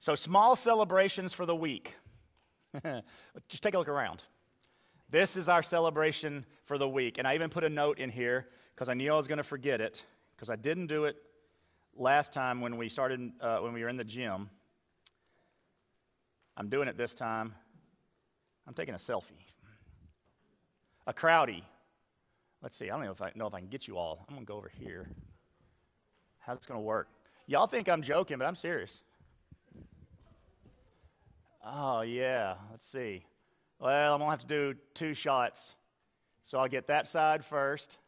So, small celebrations for the week. Just take a look around. This is our celebration for the week. And I even put a note in here because I knew I was going to forget it because I didn't do it last time when we started, uh, when we were in the gym. I'm doing it this time. I'm taking a selfie. A crowdy. Let's see, I don't know if I know if I can get you all. I'm going to go over here. How's this going to work? Y'all think I'm joking, but I'm serious. Oh, yeah. Let's see. Well, I'm going to have to do two shots. So I'll get that side first,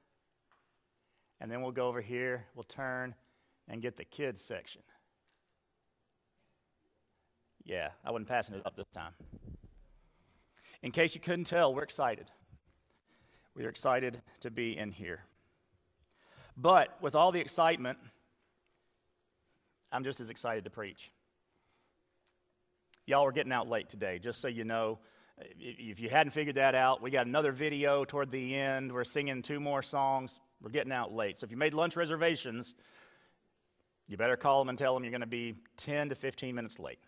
and then we'll go over here. We'll turn and get the kids section. Yeah, I wasn't passing it up this time. In case you couldn't tell, we're excited. We're excited to be in here. But with all the excitement, I'm just as excited to preach. Y'all are getting out late today, just so you know. If you hadn't figured that out, we got another video toward the end. We're singing two more songs. We're getting out late. So if you made lunch reservations, you better call them and tell them you're going to be 10 to 15 minutes late.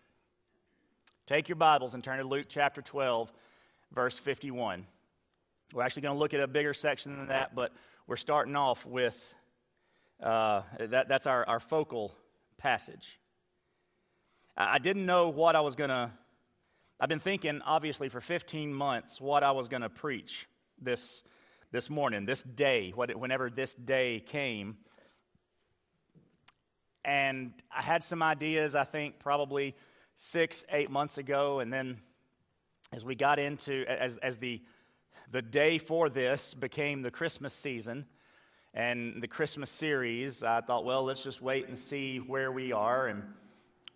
Take your Bibles and turn to Luke chapter 12, verse 51. We're actually going to look at a bigger section than that, but we're starting off with uh, that, that's our, our focal passage. I didn't know what I was going to, I've been thinking, obviously, for 15 months, what I was going to preach this, this morning, this day, whenever this day came. And I had some ideas, I think, probably six, eight months ago. And then as we got into, as, as the, the day for this became the Christmas season and the Christmas series, I thought, well, let's just wait and see where we are. And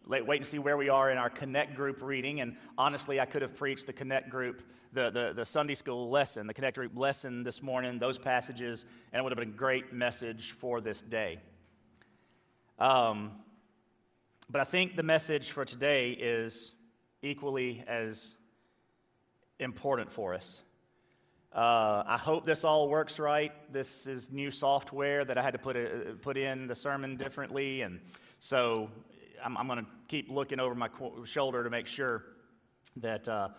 wait and see where we are in our Connect group reading. And honestly, I could have preached the Connect group, the, the, the Sunday school lesson, the Connect group lesson this morning, those passages, and it would have been a great message for this day. Um, but I think the message for today is equally as important for us. Uh, I hope this all works right. This is new software that I had to put, a, put in the sermon differently. And so I'm, I'm going to keep looking over my shoulder to make sure that uh,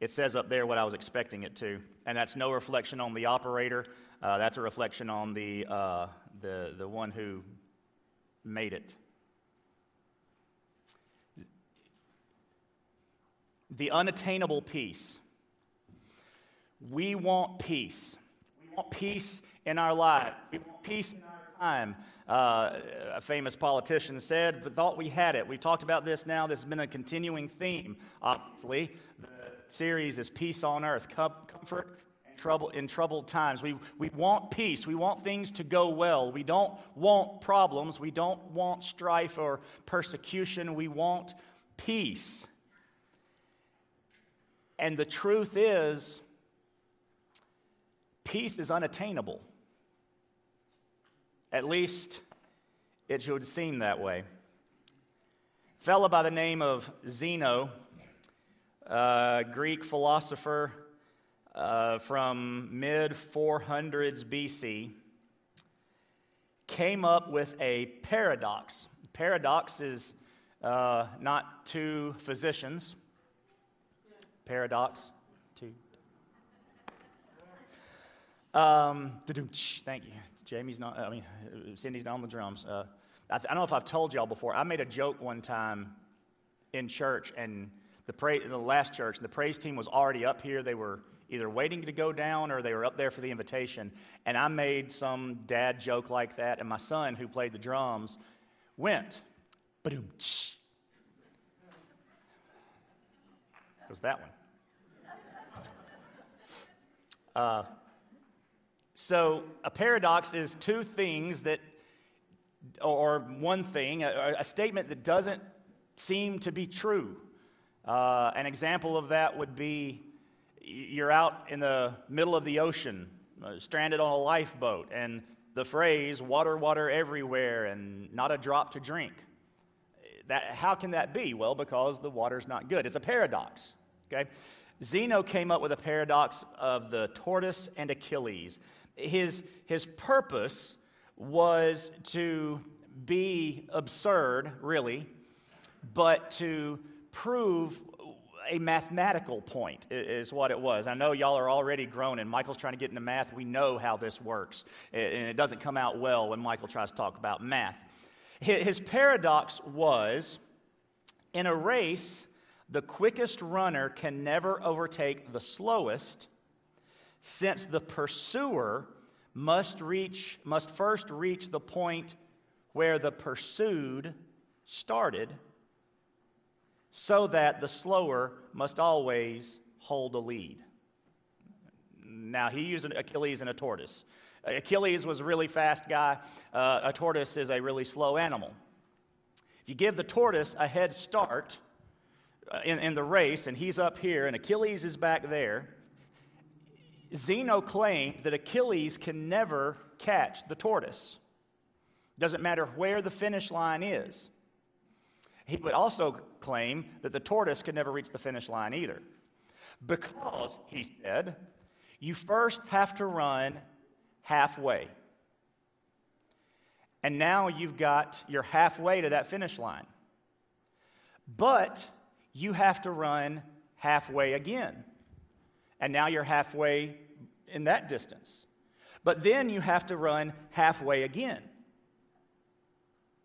it says up there what I was expecting it to. And that's no reflection on the operator, uh, that's a reflection on the, uh, the, the one who made it. The unattainable peace. We want peace. We want peace in our life. We want peace in our time uh, a famous politician said, but thought we had it. We've talked about this now. This has been a continuing theme, obviously. The series is Peace on Earth, comfort trouble in troubled times. We, we want peace. We want things to go well. We don't want problems. We don't want strife or persecution. We want peace. And the truth is, peace is unattainable. At least it should seem that way. A fellow by the name of Zeno, a Greek philosopher uh, from mid 400s BC, came up with a paradox. Paradox is uh, not two physicians. Paradox, two. Um, thank you. Jamie's not, I mean, Cindy's not on the drums. Uh, I, th- I, don't know if I've told y'all before. I made a joke one time in church, and the, pra- the last church, the praise team was already up here. They were either waiting to go down or they were up there for the invitation. And I made some dad joke like that, and my son, who played the drums, went. Ba-doom, It was that one. Uh, so, a paradox is two things that, or one thing, a, a statement that doesn't seem to be true. Uh, an example of that would be you're out in the middle of the ocean, uh, stranded on a lifeboat, and the phrase water, water everywhere, and not a drop to drink. That, how can that be? Well, because the water's not good. It's a paradox. Okay? Zeno came up with a paradox of the tortoise and Achilles his, his purpose was to be absurd, really, but to prove a mathematical point is what it was. I know y'all are already grown, and Michael's trying to get into math. We know how this works, and it doesn't come out well when Michael tries to talk about math. His paradox was in a race, the quickest runner can never overtake the slowest, since the pursuer must reach must first reach the point where the pursued started so that the slower must always hold a lead. Now, he used an Achilles and a tortoise. Achilles was a really fast guy, uh, a tortoise is a really slow animal. If you give the tortoise a head start uh, in, in the race, and he's up here, and Achilles is back there, Zeno claimed that Achilles can never catch the tortoise. Doesn't matter where the finish line is. He would also claim that the tortoise could never reach the finish line either. Because, he said, you first have to run halfway. And now you've got, you're halfway to that finish line. But you have to run halfway again. And now you're halfway in that distance. But then you have to run halfway again.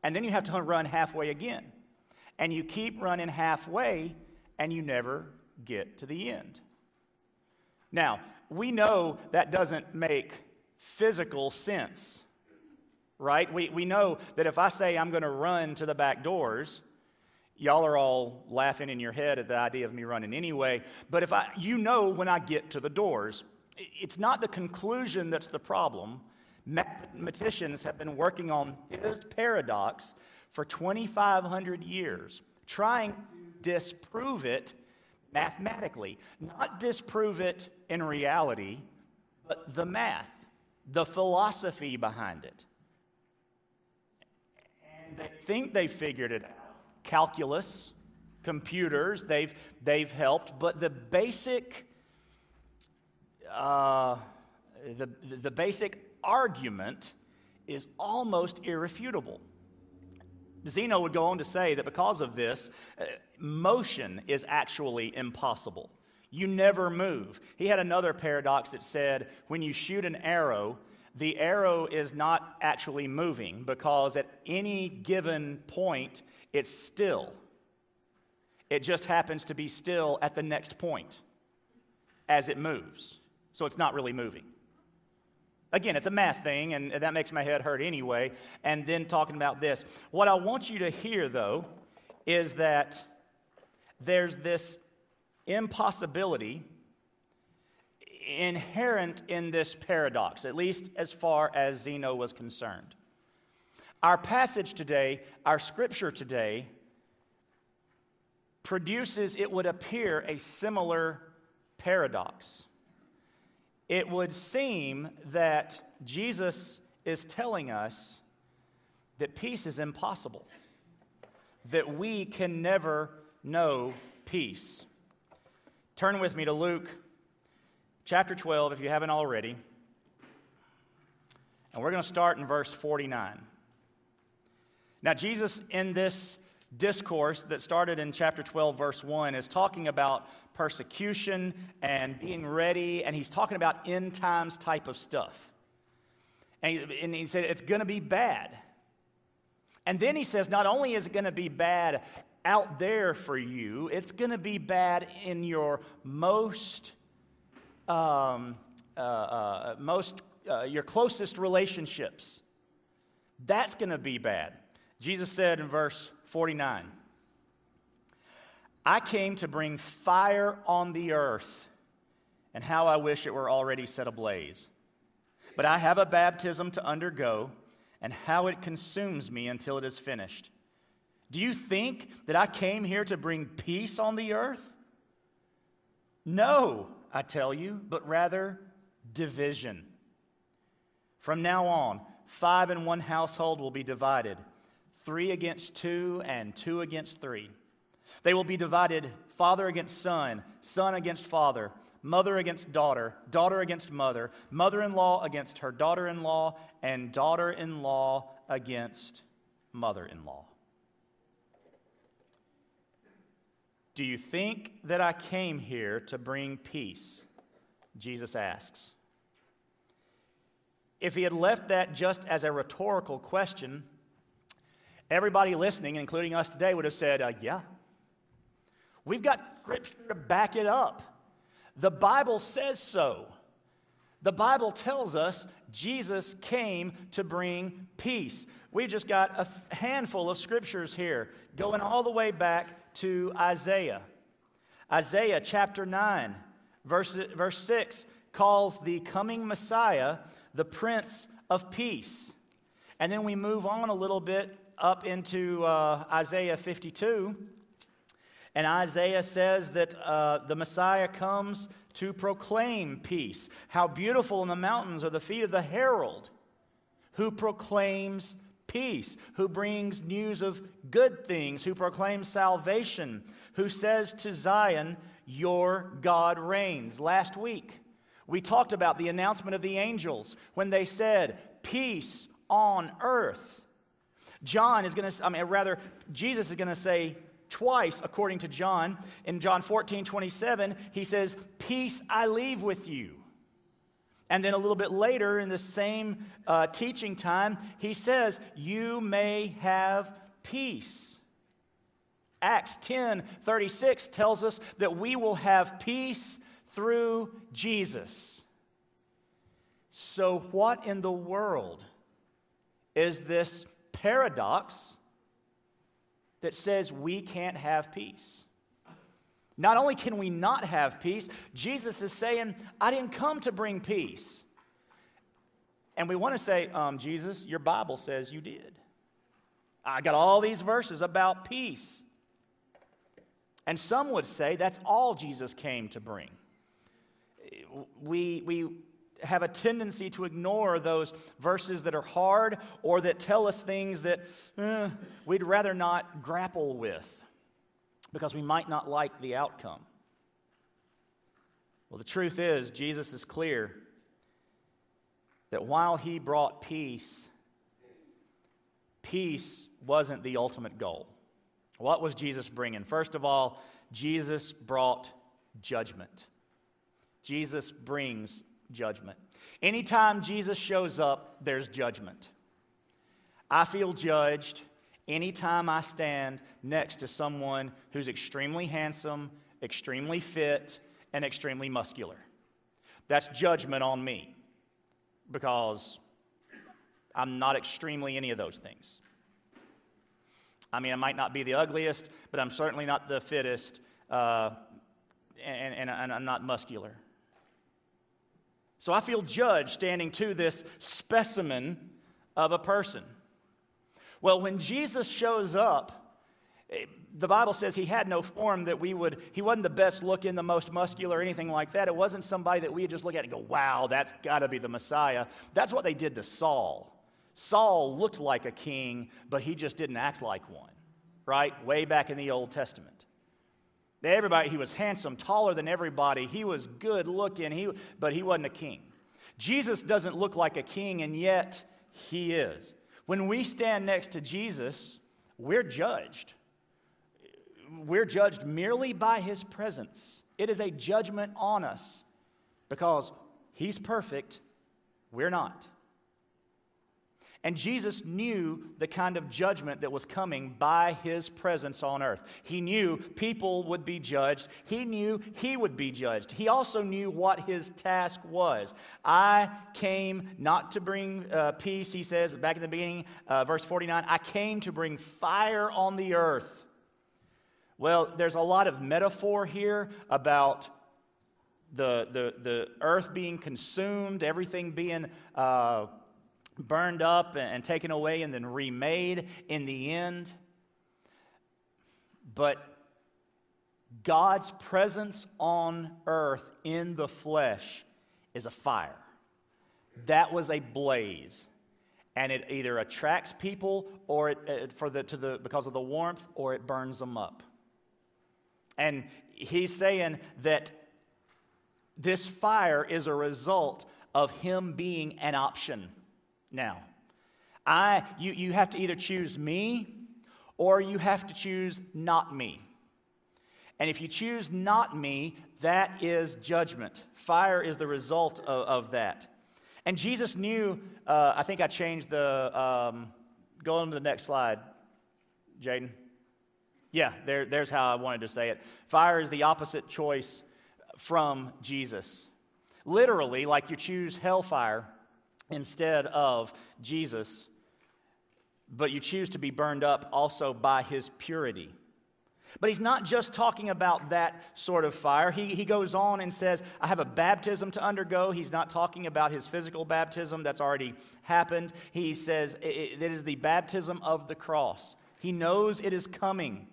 And then you have to run halfway again and you keep running halfway and you never get to the end. Now, we know that doesn't make physical sense, right? We, we know that if I say I'm going to run to the back doors, y'all are all laughing in your head at the idea of me running anyway. But if I, you know, when I get to the doors, it's not the conclusion that's the problem. Mathematicians have been working on this paradox for 2,500 years, trying to disprove it mathematically. Not disprove it in reality, but the math, the philosophy behind it. And they think they figured it out. Calculus, computers, they've, they've helped, but the basic, uh, the, the basic argument is almost irrefutable. Zeno would go on to say that because of this, uh, motion is actually impossible. You never move. He had another paradox that said when you shoot an arrow, the arrow is not actually moving because at any given point, it's still. It just happens to be still at the next point as it moves. So it's not really moving. Again, it's a math thing, and that makes my head hurt anyway. And then talking about this. What I want you to hear, though, is that there's this impossibility inherent in this paradox, at least as far as Zeno was concerned. Our passage today, our scripture today, produces, it would appear, a similar paradox it would seem that Jesus is telling us that peace is impossible, that we can never know peace. Turn with me to Luke chapter 12 if you haven't already. And we're going to start in verse 49. Now, Jesus, in this discourse that started in chapter 12, verse 1, is talking about persecution and being ready, and he's talking about end times type of stuff. And he, and he said it's going to be bad. And then he says, not only is it going to be bad out there for you, it's going to be bad in your most, um, uh, uh, most, uh, your closest relationships. That's going to be bad. Jesus said in verse 49, I came to bring fire on the earth, and how I wish it were already set ablaze. But I have a baptism to undergo, and how it consumes me until it is finished. Do you think that I came here to bring peace on the earth? No, I tell you, but rather division. From now on, five in one household will be divided three against two, and two against three. They will be divided father against son, son against father, mother against daughter, daughter against mother, mother in law against her daughter in law, and daughter in law against mother in law. Do you think that I came here to bring peace? Jesus asks. If he had left that just as a rhetorical question, everybody listening, including us today, would have said, uh, Yeah. We've got scripture to back it up. The Bible says so. The Bible tells us Jesus came to bring peace. We've just got a handful of scriptures here, going all the way back to Isaiah. Isaiah chapter 9, verse, verse 6 calls the coming Messiah the Prince of Peace. And then we move on a little bit up into uh, Isaiah 52. And Isaiah says that uh, the Messiah comes to proclaim peace. How beautiful in the mountains are the feet of the herald who proclaims peace, who brings news of good things, who proclaims salvation, who says to Zion, Your God reigns. Last week, we talked about the announcement of the angels when they said, Peace on earth. John is going to, I mean, rather, Jesus is going to say twice, according to John. In John 14, 27, he says, Peace I leave with you. And then a little bit later in the same uh, teaching time, he says, You may have peace. Acts 10 36 tells us that we will have peace through Jesus. So, what in the world is this paradox that says we can't have peace? Not only can we not have peace, Jesus is saying, I didn't come to bring peace. And we want to say, um, Jesus, your Bible says you did. I got all these verses about peace. And some would say that's all Jesus came to bring we, we have a tendency to ignore those verses that are hard or that tell us things that eh, we'd rather not grapple with because we might not like the outcome. Well, the truth is, Jesus is clear that while he brought peace, peace wasn't the ultimate goal. What was Jesus bringing? First of all, Jesus brought judgment. Jesus brings judgment. Anytime Jesus shows up, there's judgment. I feel judged anytime I stand next to someone who's extremely handsome, extremely fit, and extremely muscular. That's judgment on me because I'm not extremely any of those things. I mean, I might not be the ugliest, but I'm certainly not the fittest, uh, and, and, and I'm not muscular. So I feel judged standing to this specimen of a person. Well, when Jesus shows up, eh, the Bible says he had no form that we would, he wasn't the best looking, the most muscular, or anything like that. It wasn't somebody that we would just look at and go, wow, that's got to be the Messiah. That's what they did to Saul. Saul looked like a king, but he just didn't act like one, right? Way back in the Old Testament. Everybody, he was handsome, taller than everybody. He was good looking, he, but he wasn't a king. Jesus doesn't look like a king, and yet he is. When we stand next to Jesus, we're judged. We're judged merely by his presence. It is a judgment on us because he's perfect, we're not. And Jesus knew the kind of judgment that was coming by his presence on earth. He knew people would be judged. He knew he would be judged. He also knew what his task was. I came not to bring uh, peace, he says, but back in the beginning, uh, verse 49, I came to bring fire on the earth. Well, there's a lot of metaphor here about the, the, the earth being consumed, everything being. Uh, burned up and taken away and then remade in the end. But God's presence on earth in the flesh is a fire. That was a blaze. And it either attracts people or it, for the, to the, because of the warmth or it burns them up. And he's saying that this fire is a result of him being an option now. I, you, you have to either choose me or you have to choose not me. And if you choose not me, that is judgment. Fire is the result of, of that. And Jesus knew, uh, I think I changed the, um, go on to the next slide, Jaden. Yeah, there, there's how I wanted to say it. Fire is the opposite choice from Jesus. Literally, like you choose hellfire instead of Jesus, but you choose to be burned up also by his purity. But he's not just talking about that sort of fire. He, he goes on and says, I have a baptism to undergo. He's not talking about his physical baptism that's already happened. He says it, it is the baptism of the cross. He knows it is coming.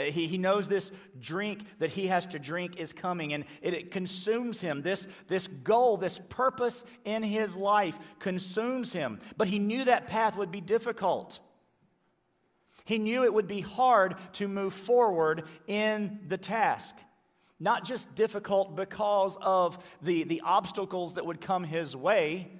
Uh, he, he knows this drink that he has to drink is coming and it, it consumes him. This, this goal, this purpose in his life consumes him. But he knew that path would be difficult. He knew it would be hard to move forward in the task. Not just difficult because of the, the obstacles that would come his way,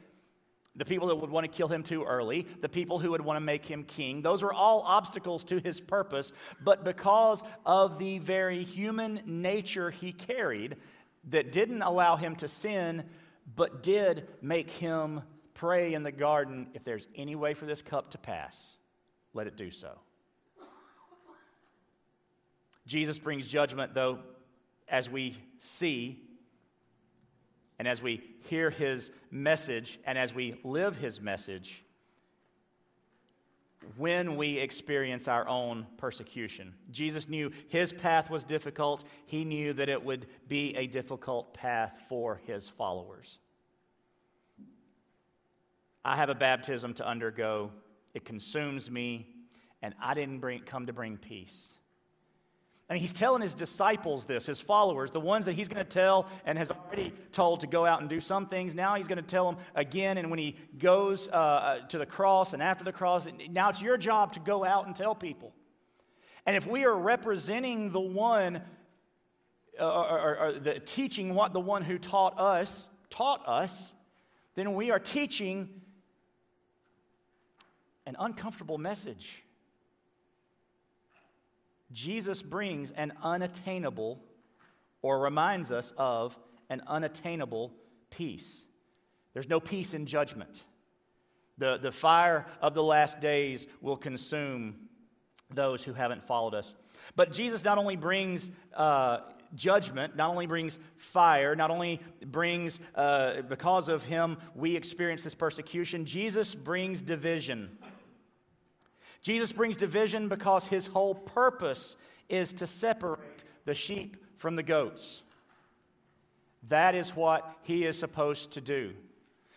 the people that would want to kill him too early, the people who would want to make him king. Those were all obstacles to his purpose, but because of the very human nature he carried that didn't allow him to sin, but did make him pray in the garden if there's any way for this cup to pass, let it do so. Jesus brings judgment, though, as we see and as we hear his message and as we live his message, when we experience our own persecution. Jesus knew his path was difficult. He knew that it would be a difficult path for his followers. I have a baptism to undergo. It consumes me, and I didn't bring, come to bring peace. Mean, he's telling his disciples this, his followers, the ones that he's going to tell and has already told to go out and do some things. Now he's going to tell them again. And when he goes uh, uh, to the cross and after the cross, now it's your job to go out and tell people. And if we are representing the one, uh, or, or the, teaching what the one who taught us taught us, then we are teaching an uncomfortable message. Jesus brings an unattainable, or reminds us of an unattainable peace. There's no peace in judgment. The, the fire of the last days will consume those who haven't followed us. But Jesus not only brings uh, judgment, not only brings fire, not only brings, uh, because of him, we experience this persecution, Jesus brings division. Jesus brings division because his whole purpose is to separate the sheep from the goats. That is what he is supposed to do.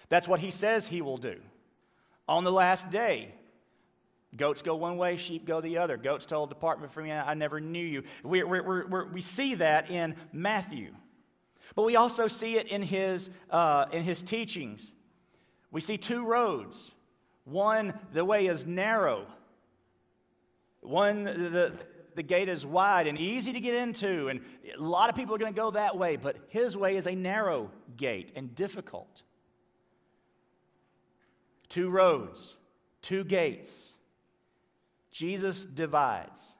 That's what he says he will do. On the last day, goats go one way, sheep go the other. Goats told, Depart from me, I never knew you. We, we we we see that in Matthew. But we also see it in his, uh, in his teachings. We see two roads. One, the way is narrow, one, the, the gate is wide and easy to get into, and a lot of people are going to go that way, but his way is a narrow gate and difficult. Two roads, two gates. Jesus divides.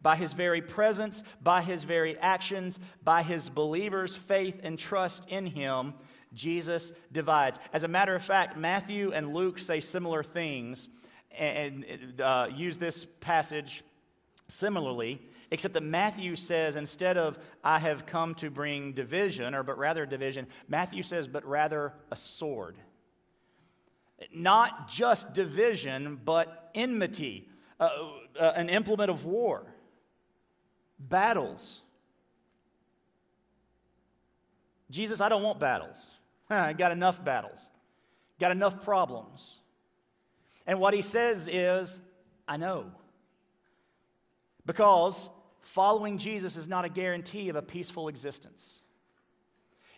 By his very presence, by his very actions, by his believers' faith and trust in him, Jesus divides. As a matter of fact, Matthew and Luke say similar things and uh, use this passage similarly, except that Matthew says instead of I have come to bring division, or but rather division, Matthew says, but rather a sword. Not just division, but enmity, uh, uh, an implement of war, battles. Jesus, I don't want battles. I got enough battles, got enough problems. And what he says is, I know. Because following Jesus is not a guarantee of a peaceful existence.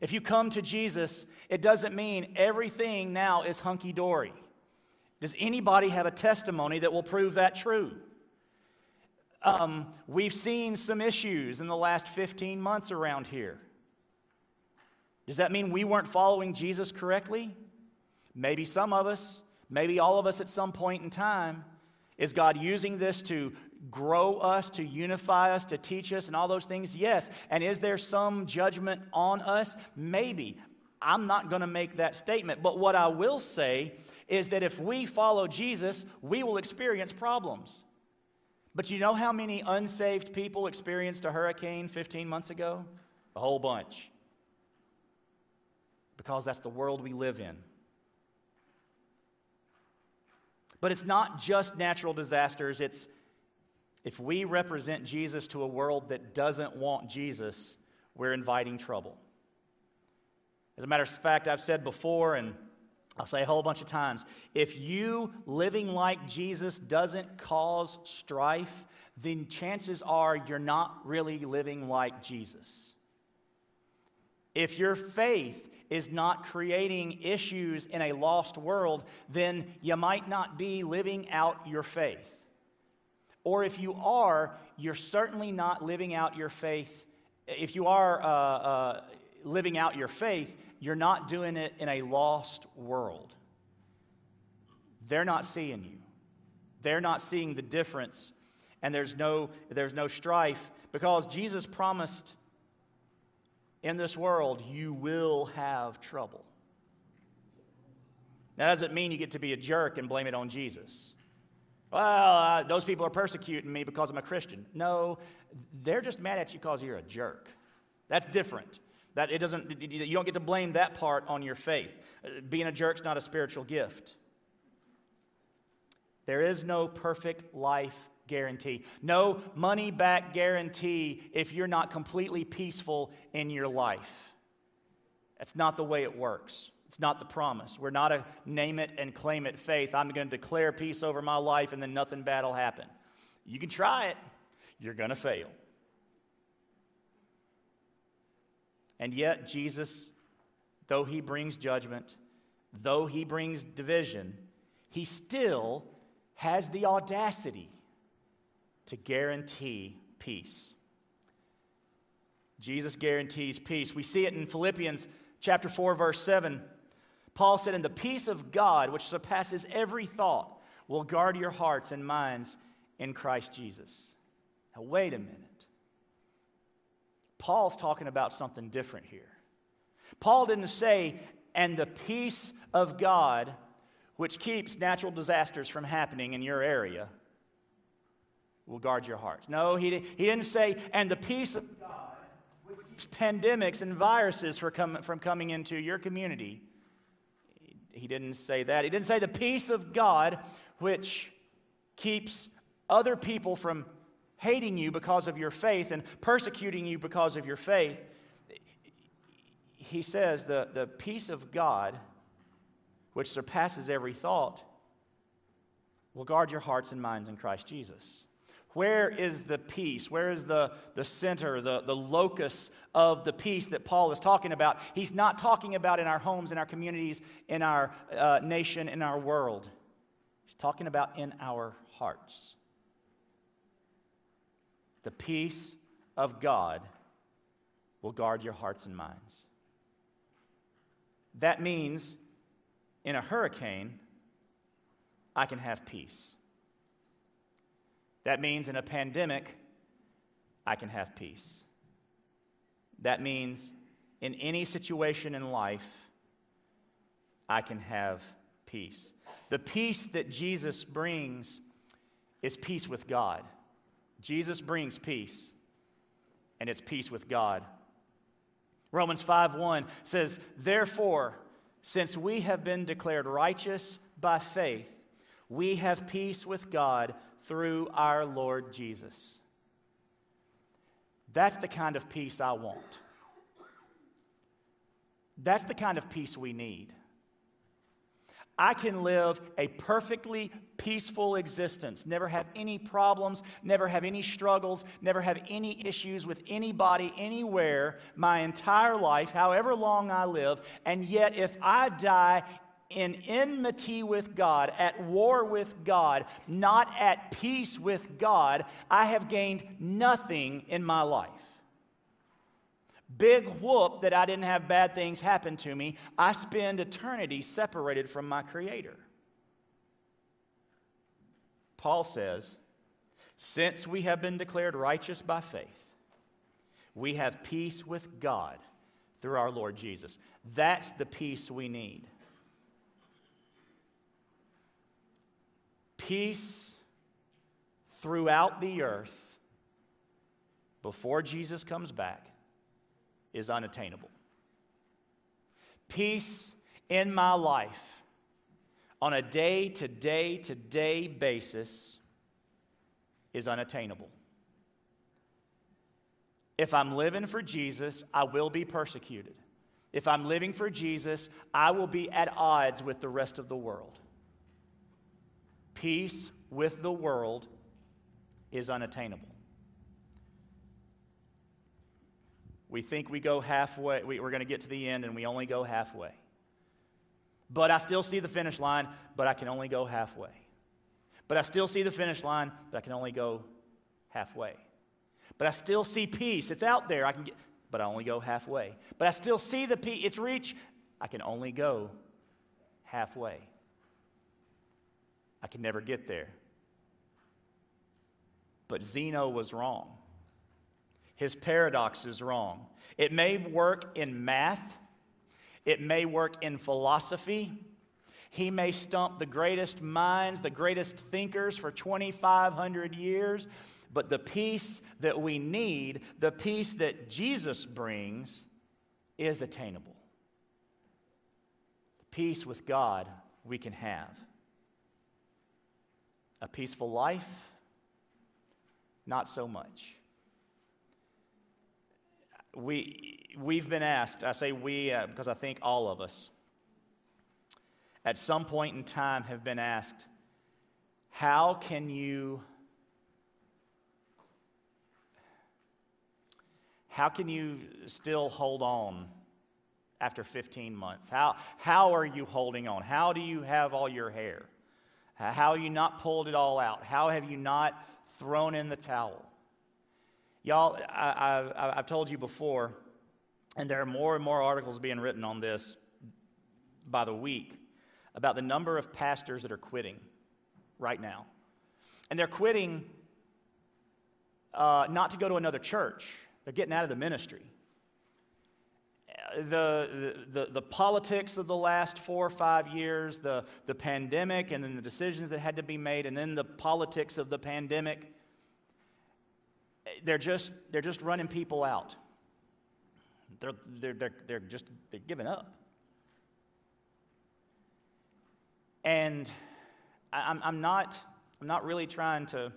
If you come to Jesus, it doesn't mean everything now is hunky dory. Does anybody have a testimony that will prove that true? Um, we've seen some issues in the last 15 months around here. Does that mean we weren't following Jesus correctly? Maybe some of us maybe all of us at some point in time, is God using this to grow us, to unify us, to teach us, and all those things? Yes. And is there some judgment on us? Maybe. I'm not going to make that statement. But what I will say is that if we follow Jesus, we will experience problems. But you know how many unsaved people experienced a hurricane 15 months ago? A whole bunch. Because that's the world we live in. But it's not just natural disasters, it's if we represent Jesus to a world that doesn't want Jesus, we're inviting trouble. As a matter of fact, I've said before, and I'll say a whole bunch of times if you living like Jesus doesn't cause strife, then chances are you're not really living like Jesus. If your faith is not creating issues in a lost world, then you might not be living out your faith. Or if you are, you're certainly not living out your faith. If you are uh, uh, living out your faith, you're not doing it in a lost world. They're not seeing you. They're not seeing the difference, and there's no, there's no strife because Jesus promised in this world you will have trouble. That doesn't mean you get to be a jerk and blame it on Jesus. Well, uh, those people are persecuting me because I'm a Christian. No, they're just mad at you because you're a jerk. That's different. That it doesn't, you don't get to blame that part on your faith. Being a jerk's not a spiritual gift. There is no perfect life guarantee, no money back guarantee if you're not completely peaceful in your life. That's not the way it works. It's not the promise. We're not a name it and claim it faith. I'm going to declare peace over my life and then nothing bad will happen. You can try it, you're going to fail. And yet, Jesus, though he brings judgment, though he brings division, he still has the audacity to guarantee peace. Jesus guarantees peace. We see it in Philippians chapter 4 verse 7. Paul said, "And the peace of God, which surpasses every thought, will guard your hearts and minds in Christ Jesus." Now wait a minute. Paul's talking about something different here. Paul didn't say, and the peace of God, which keeps natural disasters from happening in your area, will guard your hearts. No, he, he didn't say, and the peace of God, which keeps pandemics and viruses from, com- from coming into your community. He didn't say that. He didn't say the peace of God, which keeps other people from hating you because of your faith and persecuting you because of your faith, he says the, the peace of God, which surpasses every thought, will guard your hearts and minds in Christ Jesus. Where is the peace? Where is the, the center, the, the locus of the peace that Paul is talking about? He's not talking about in our homes, in our communities, in our uh, nation, in our world. He's talking about in our hearts the peace of God will guard your hearts and minds. That means in a hurricane, I can have peace. That means in a pandemic, I can have peace. That means in any situation in life, I can have peace. The peace that Jesus brings is peace with God. Jesus brings peace, and it's peace with God. Romans 5:1 says, "Therefore, since we have been declared righteous by faith, we have peace with God through our Lord Jesus." That's the kind of peace I want. That's the kind of peace we need. I can live a perfectly peaceful existence, never have any problems, never have any struggles, never have any issues with anybody anywhere my entire life, however long I live. And yet, if I die in enmity with God, at war with God, not at peace with God, I have gained nothing in my life. Big whoop that I didn't have bad things happen to me. I spend eternity separated from my Creator. Paul says, Since we have been declared righteous by faith, we have peace with God through our Lord Jesus. That's the peace we need. Peace throughout the earth before Jesus comes back is unattainable. Peace in my life on a day to day to day basis is unattainable. If I'm living for Jesus, I will be persecuted. If I'm living for Jesus, I will be at odds with the rest of the world. Peace with the world is unattainable. We think we go halfway, we, are going to get to the end and we only go halfway. But I still see the finish line, but I can only go halfway. But I still see the finish line, but I can only go halfway. But I still see peace. It's out there. I can get, but I only go halfway. But I still see the peace. It's reach. I can only go halfway. I can never get there. But Zeno was wrong. His paradox is wrong. It may work in math, it may work in philosophy. He may stump the greatest minds, the greatest thinkers for 2,500 years, but the peace that we need, the peace that Jesus brings, is attainable. The peace with God we can have. A peaceful life, not so much. We, we've been asked, I say we uh, because I think all of us, at some point in time have been asked, how can you How can you still hold on after 15 months? How, how are you holding on? How do you have all your hair? How have you not pulled it all out? How have you not thrown in the towel? Y'all, I, I've told you before, and there are more and more articles being written on this by the week about the number of pastors that are quitting right now. And they're quitting uh, not to go to another church, they're getting out of the ministry. The, the, the, politics of the last four or five years, the, the pandemic, and then the decisions that had to be made, and then the politics of the pandemic, they're just, they're just running people out. They're, they're, they're, they're just they're giving up. And I'm, I'm, not, I'm not really trying to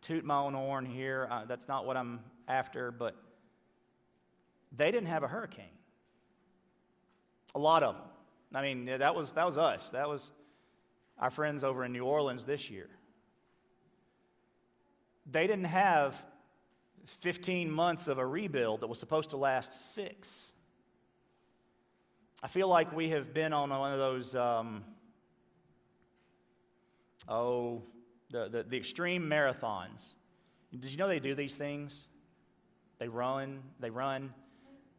toot my own horn here. Uh, that's not what I'm after, but they didn't have a hurricane. A lot of them. I mean, that was, that was us. That was our friends over in New Orleans this year. They didn't have 15 months of a rebuild that was supposed to last six. I feel like we have been on one of those, um, oh, the, the, the extreme marathons. Did you know they do these things? They run, they run,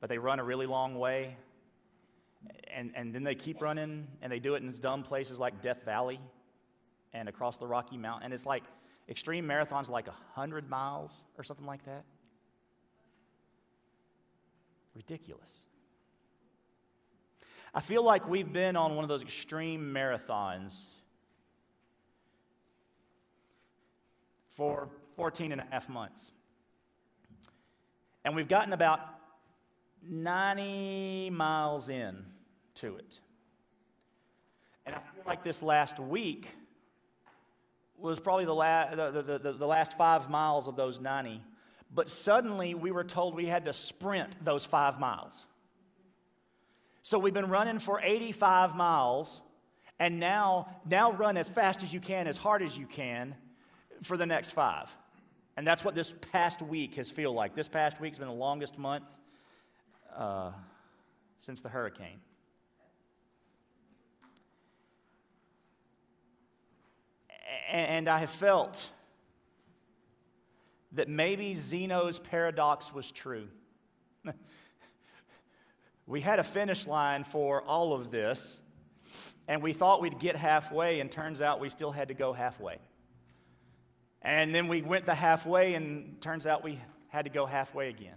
but they run a really long way. And, and then they keep running, and they do it in dumb places like Death Valley and across the Rocky Mountain. And it's like extreme marathons, like 100 miles or something like that. Ridiculous. I feel like we've been on one of those extreme marathons for 14 and a half months. And we've gotten about 90 miles in to it. And I feel like this last week was probably the, la- the, the, the, the last five miles of those 90. But suddenly we were told we had to sprint those five miles. So we've been running for 85 miles, and now, now run as fast as you can, as hard as you can for the next five. And that's what this past week has feel like. This past week has been the longest month uh, since the hurricane. And I have felt that maybe Zeno's paradox was true. we had a finish line for all of this, and we thought we'd get halfway, and turns out we still had to go halfway. And then we went the halfway, and turns out we had to go halfway again.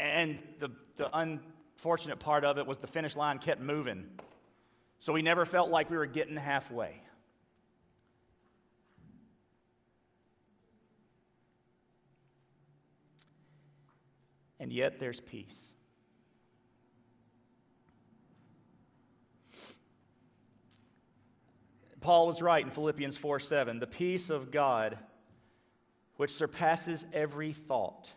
And the, the unfortunate part of it was the finish line kept moving. So we never felt like we were getting halfway. And yet there's peace. Paul was right in Philippians 4 7. The peace of God, which surpasses every thought.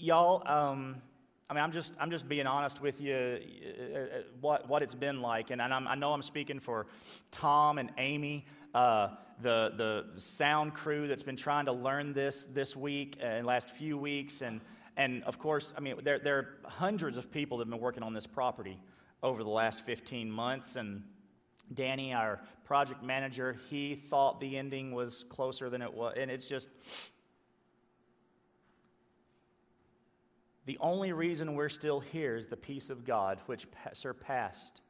Y'all, um, I mean, I'm just, I'm just being honest with you uh, what, what it's been like. And, and i know I'm speaking for Tom and Amy, uh, the, the sound crew that's been trying to learn this this week and last few weeks. And, and of course, I mean, there, there are hundreds of people that have been working on this property over the last 15 months. And Danny, our project manager, he thought the ending was closer than it was. And it's just, the only reason we're still here is the peace of God, which surpassed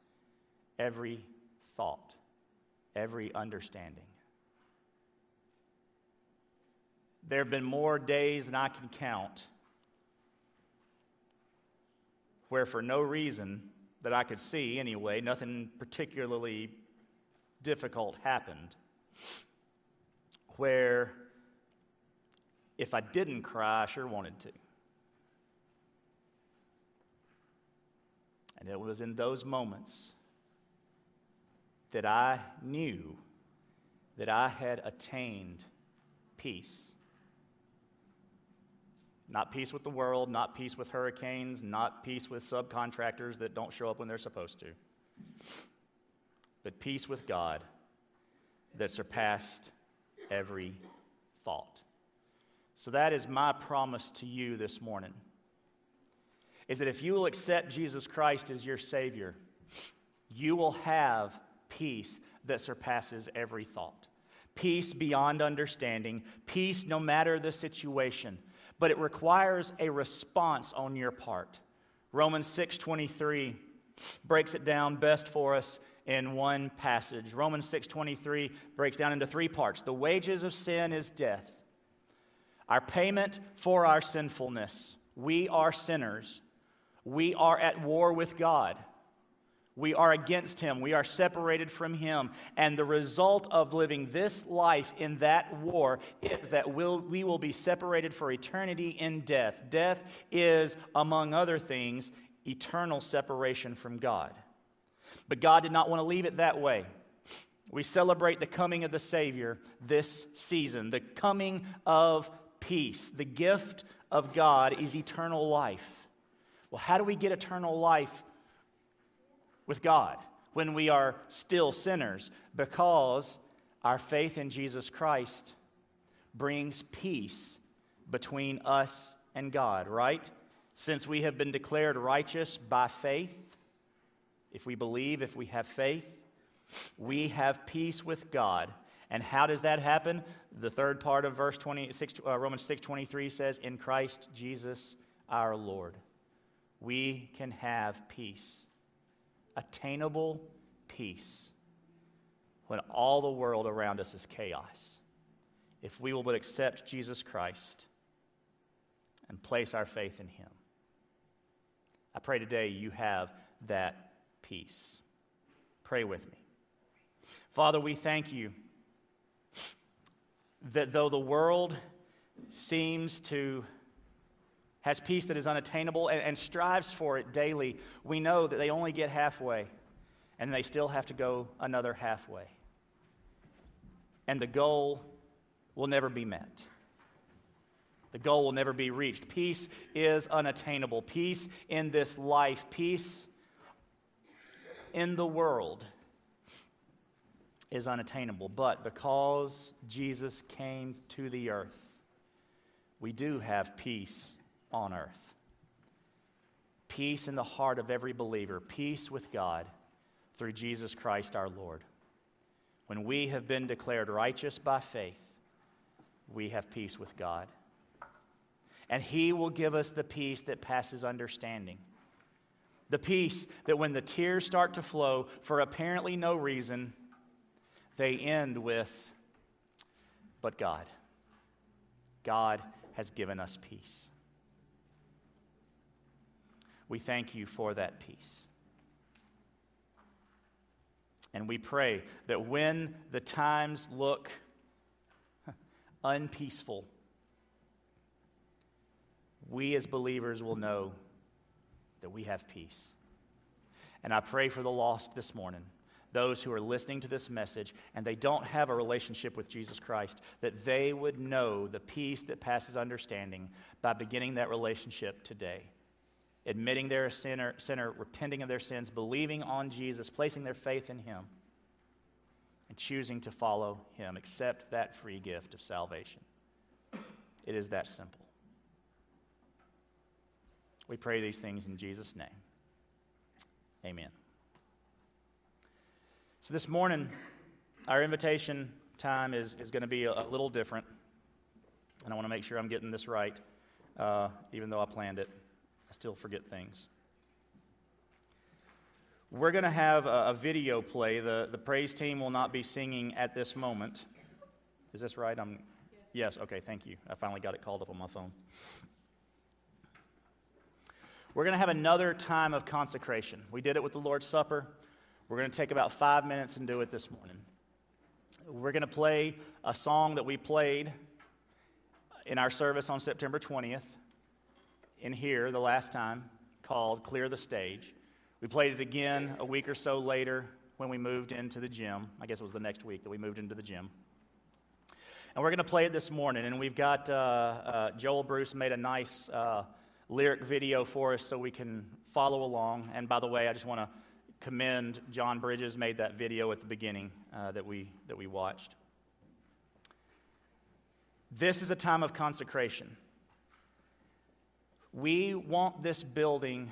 every thought, every understanding. There have been more days than I can count where, for no reason, that I could see anyway, nothing particularly difficult happened. Where if I didn't cry, I sure wanted to. And it was in those moments that I knew that I had attained peace. Not peace with the world, not peace with hurricanes, not peace with subcontractors that don't show up when they're supposed to, but peace with God that surpassed every thought. So that is my promise to you this morning. Is that if you will accept Jesus Christ as your Savior, you will have peace that surpasses every thought. Peace beyond understanding, peace no matter the situation but it requires a response on your part. Romans 6:23 breaks it down best for us in one passage. Romans 6:23 breaks down into three parts. The wages of sin is death. Our payment for our sinfulness. We are sinners. We are at war with God. We are against him. We are separated from him. And the result of living this life in that war is that we'll, we will be separated for eternity in death. Death is, among other things, eternal separation from God. But God did not want to leave it that way. We celebrate the coming of the Savior this season, the coming of peace. The gift of God is eternal life. Well, how do we get eternal life? with God when we are still sinners because our faith in Jesus Christ brings peace between us and God, right? Since we have been declared righteous by faith, if we believe, if we have faith, we have peace with God. And how does that happen? The third part of verse 26, uh, Romans 6:23 says, "In Christ Jesus our Lord, we can have peace attainable peace when all the world around us is chaos. If we will but accept Jesus Christ and place our faith in Him. I pray today you have that peace. Pray with me. Father, we thank you that though the world seems to has peace that is unattainable and, and strives for it daily, we know that they only get halfway and they still have to go another halfway. And the goal will never be met. The goal will never be reached. Peace is unattainable. Peace in this life, peace in the world is unattainable. But because Jesus came to the earth, we do have peace on earth. Peace in the heart of every believer, peace with God through Jesus Christ our Lord. When we have been declared righteous by faith, we have peace with God. And He will give us the peace that passes understanding. The peace that when the tears start to flow for apparently no reason, they end with, but God. God has given us peace. We thank you for that peace. And we pray that when the times look unpeaceful, we as believers will know that we have peace. And I pray for the lost this morning, those who are listening to this message and they don't have a relationship with Jesus Christ, that they would know the peace that passes understanding by beginning that relationship today. Admitting they're a sinner, sinner, repenting of their sins, believing on Jesus, placing their faith in Him, and choosing to follow Him, accept that free gift of salvation. It is that simple. We pray these things in Jesus' name. Amen. So this morning, our invitation time is, is going to be a, a, little different. And I want to make sure I'm getting this right, uh, even though I planned it. I still forget things. We're going to have a, a, video play. The, the praise team will not be singing at this moment. Is this right? I'm, yes, okay, thank you. I finally got it called up on my phone. We're going to have another time of consecration. We did it with the Lord's Supper. We're going to take about five minutes and do it this morning. We're going to play a song that we played in our service on September 20th in here the last time called Clear the Stage. We played it again a week or so later when we moved into the gym. I guess it was the next week that we moved into the gym. And we're going to play it this morning. And we've got uh, uh, Joel Bruce made a nice. Uh, lyric video for us so we can follow along. And by the way, I just want to commend John Bridges made that video at the beginning uh, that, we, that we watched. This is a time of consecration. We want this building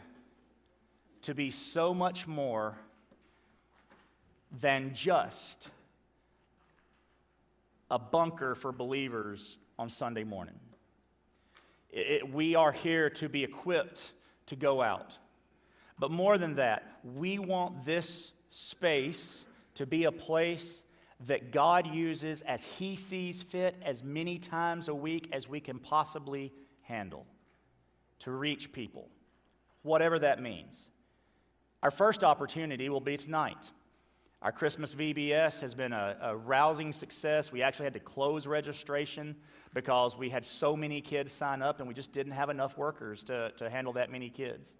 to be so much more than just a bunker for believers on Sunday morning. It, we are here to be equipped to go out. But more than that, we want this space to be a place that God uses as He sees fit as many times a week as we can possibly handle to reach people, whatever that means. Our first opportunity will be tonight. Our Christmas VBS has been a, a, rousing success. We actually had to close registration because we had so many kids sign up and we just didn't have enough workers to, to handle that many kids.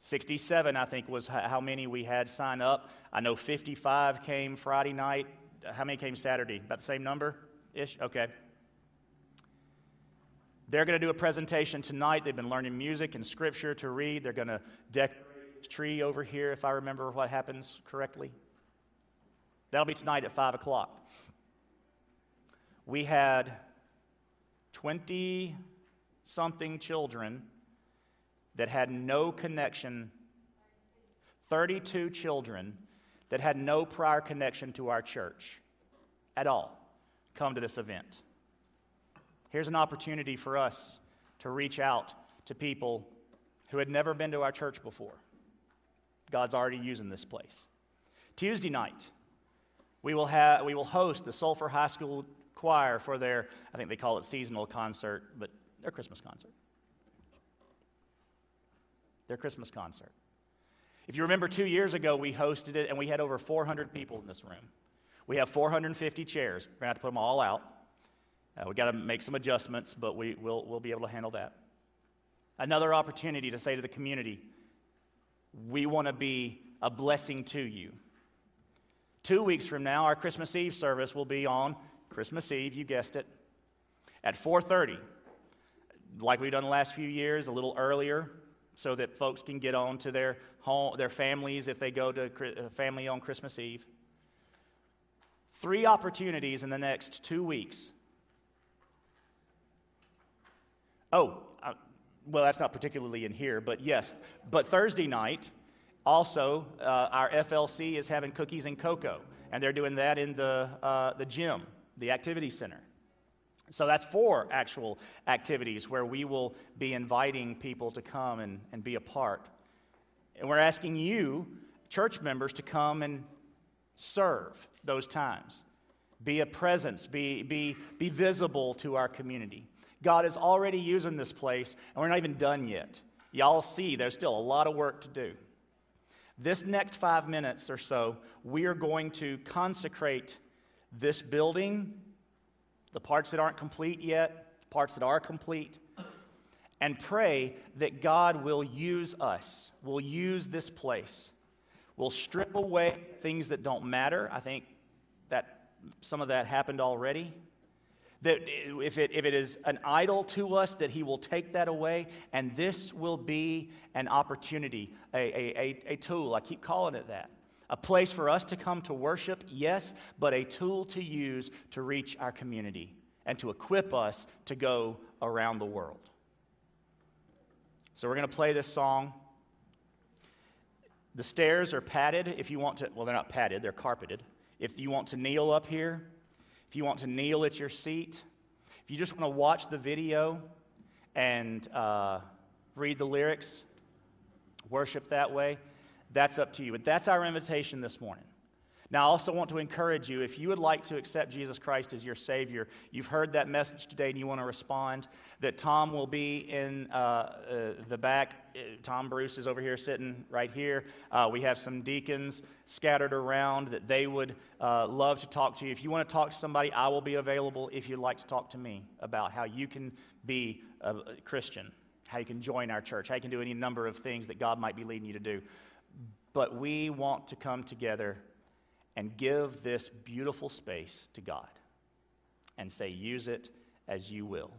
67, I think, was how many we had sign up. I know 55 came Friday night. How many came Saturday? About the same number ish? Okay. They're going to do a presentation tonight. They've been learning music and scripture to read. They're going to decorate the tree over here, if I remember what happens correctly. That'll be tonight at 5 o'clock. We had 20 something children that had no connection, 32 children that had no prior connection to our church at all come to this event. Here's an opportunity for us to reach out to people who had never been to our church before. God's already using this place. Tuesday night, we will, have, we will host the Sulphur High School Choir for their, I think they call it seasonal concert, but their Christmas concert. Their Christmas concert. If you remember two years ago, we hosted it and we had over 400 people in this room. We have 450 chairs. We're going to have to put them all out. Uh, we got to make some adjustments, but we, will we'll be able to handle that. Another opportunity to say to the community, we want to be a blessing to you. Two weeks from now, our Christmas Eve service will be on Christmas Eve, you guessed it, at 4:30. Like we've done the last few years, a little earlier, so that folks can get on to their home, their families if they go to uh, family on Christmas Eve. Three opportunities in the next two weeks. Oh, uh, well, that's not particularly in here, but yes. But Thursday night, also, uh, our FLC is having cookies and cocoa, and they're doing that in the, uh, the gym, the activity center. So that's four actual activities where we will be inviting people to come and, and be a part. And we're asking you, church members, to come and serve those times. Be a presence, be, be, be visible to our community. God is already using this place, and we're not even done yet. Y'all see, there's still a lot of work to do. This next five minutes or so, we are going to consecrate this building, the parts that aren't complete yet, parts that are complete, and pray that God will use us, will use this place, will strip away things that don't matter. I think that some of that happened already. That if it, if it is an idol to us, that He will take that away, and this will be an opportunity, a, a, a, a tool. I keep calling it that. A place for us to come to worship, yes, but a tool to use to reach our community and to equip us to go around the world. So we're going to play this song. The stairs are padded if you want to, well, they're not padded, they're carpeted. If you want to kneel up here, if you want to kneel at your seat, if you just want to watch the video and uh, read the lyrics, worship that way, that's up to you. But that's our invitation this morning. Now, I also want to encourage you if you would like to accept Jesus Christ as your Savior, you've heard that message today and you want to respond, that Tom will be in uh, uh, the back. Uh, Tom Bruce is over here sitting right here. Uh, we have some deacons scattered around that they would uh, love to talk to you. If you want to talk to somebody, I will be available if you'd like to talk to me about how you can be a Christian, how you can join our church, how you can do any number of things that God might be leading you to do. But we want to come together and give this beautiful space to God and say, use it as you will.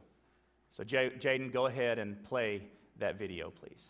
So, Jaden, go ahead and play that video, please.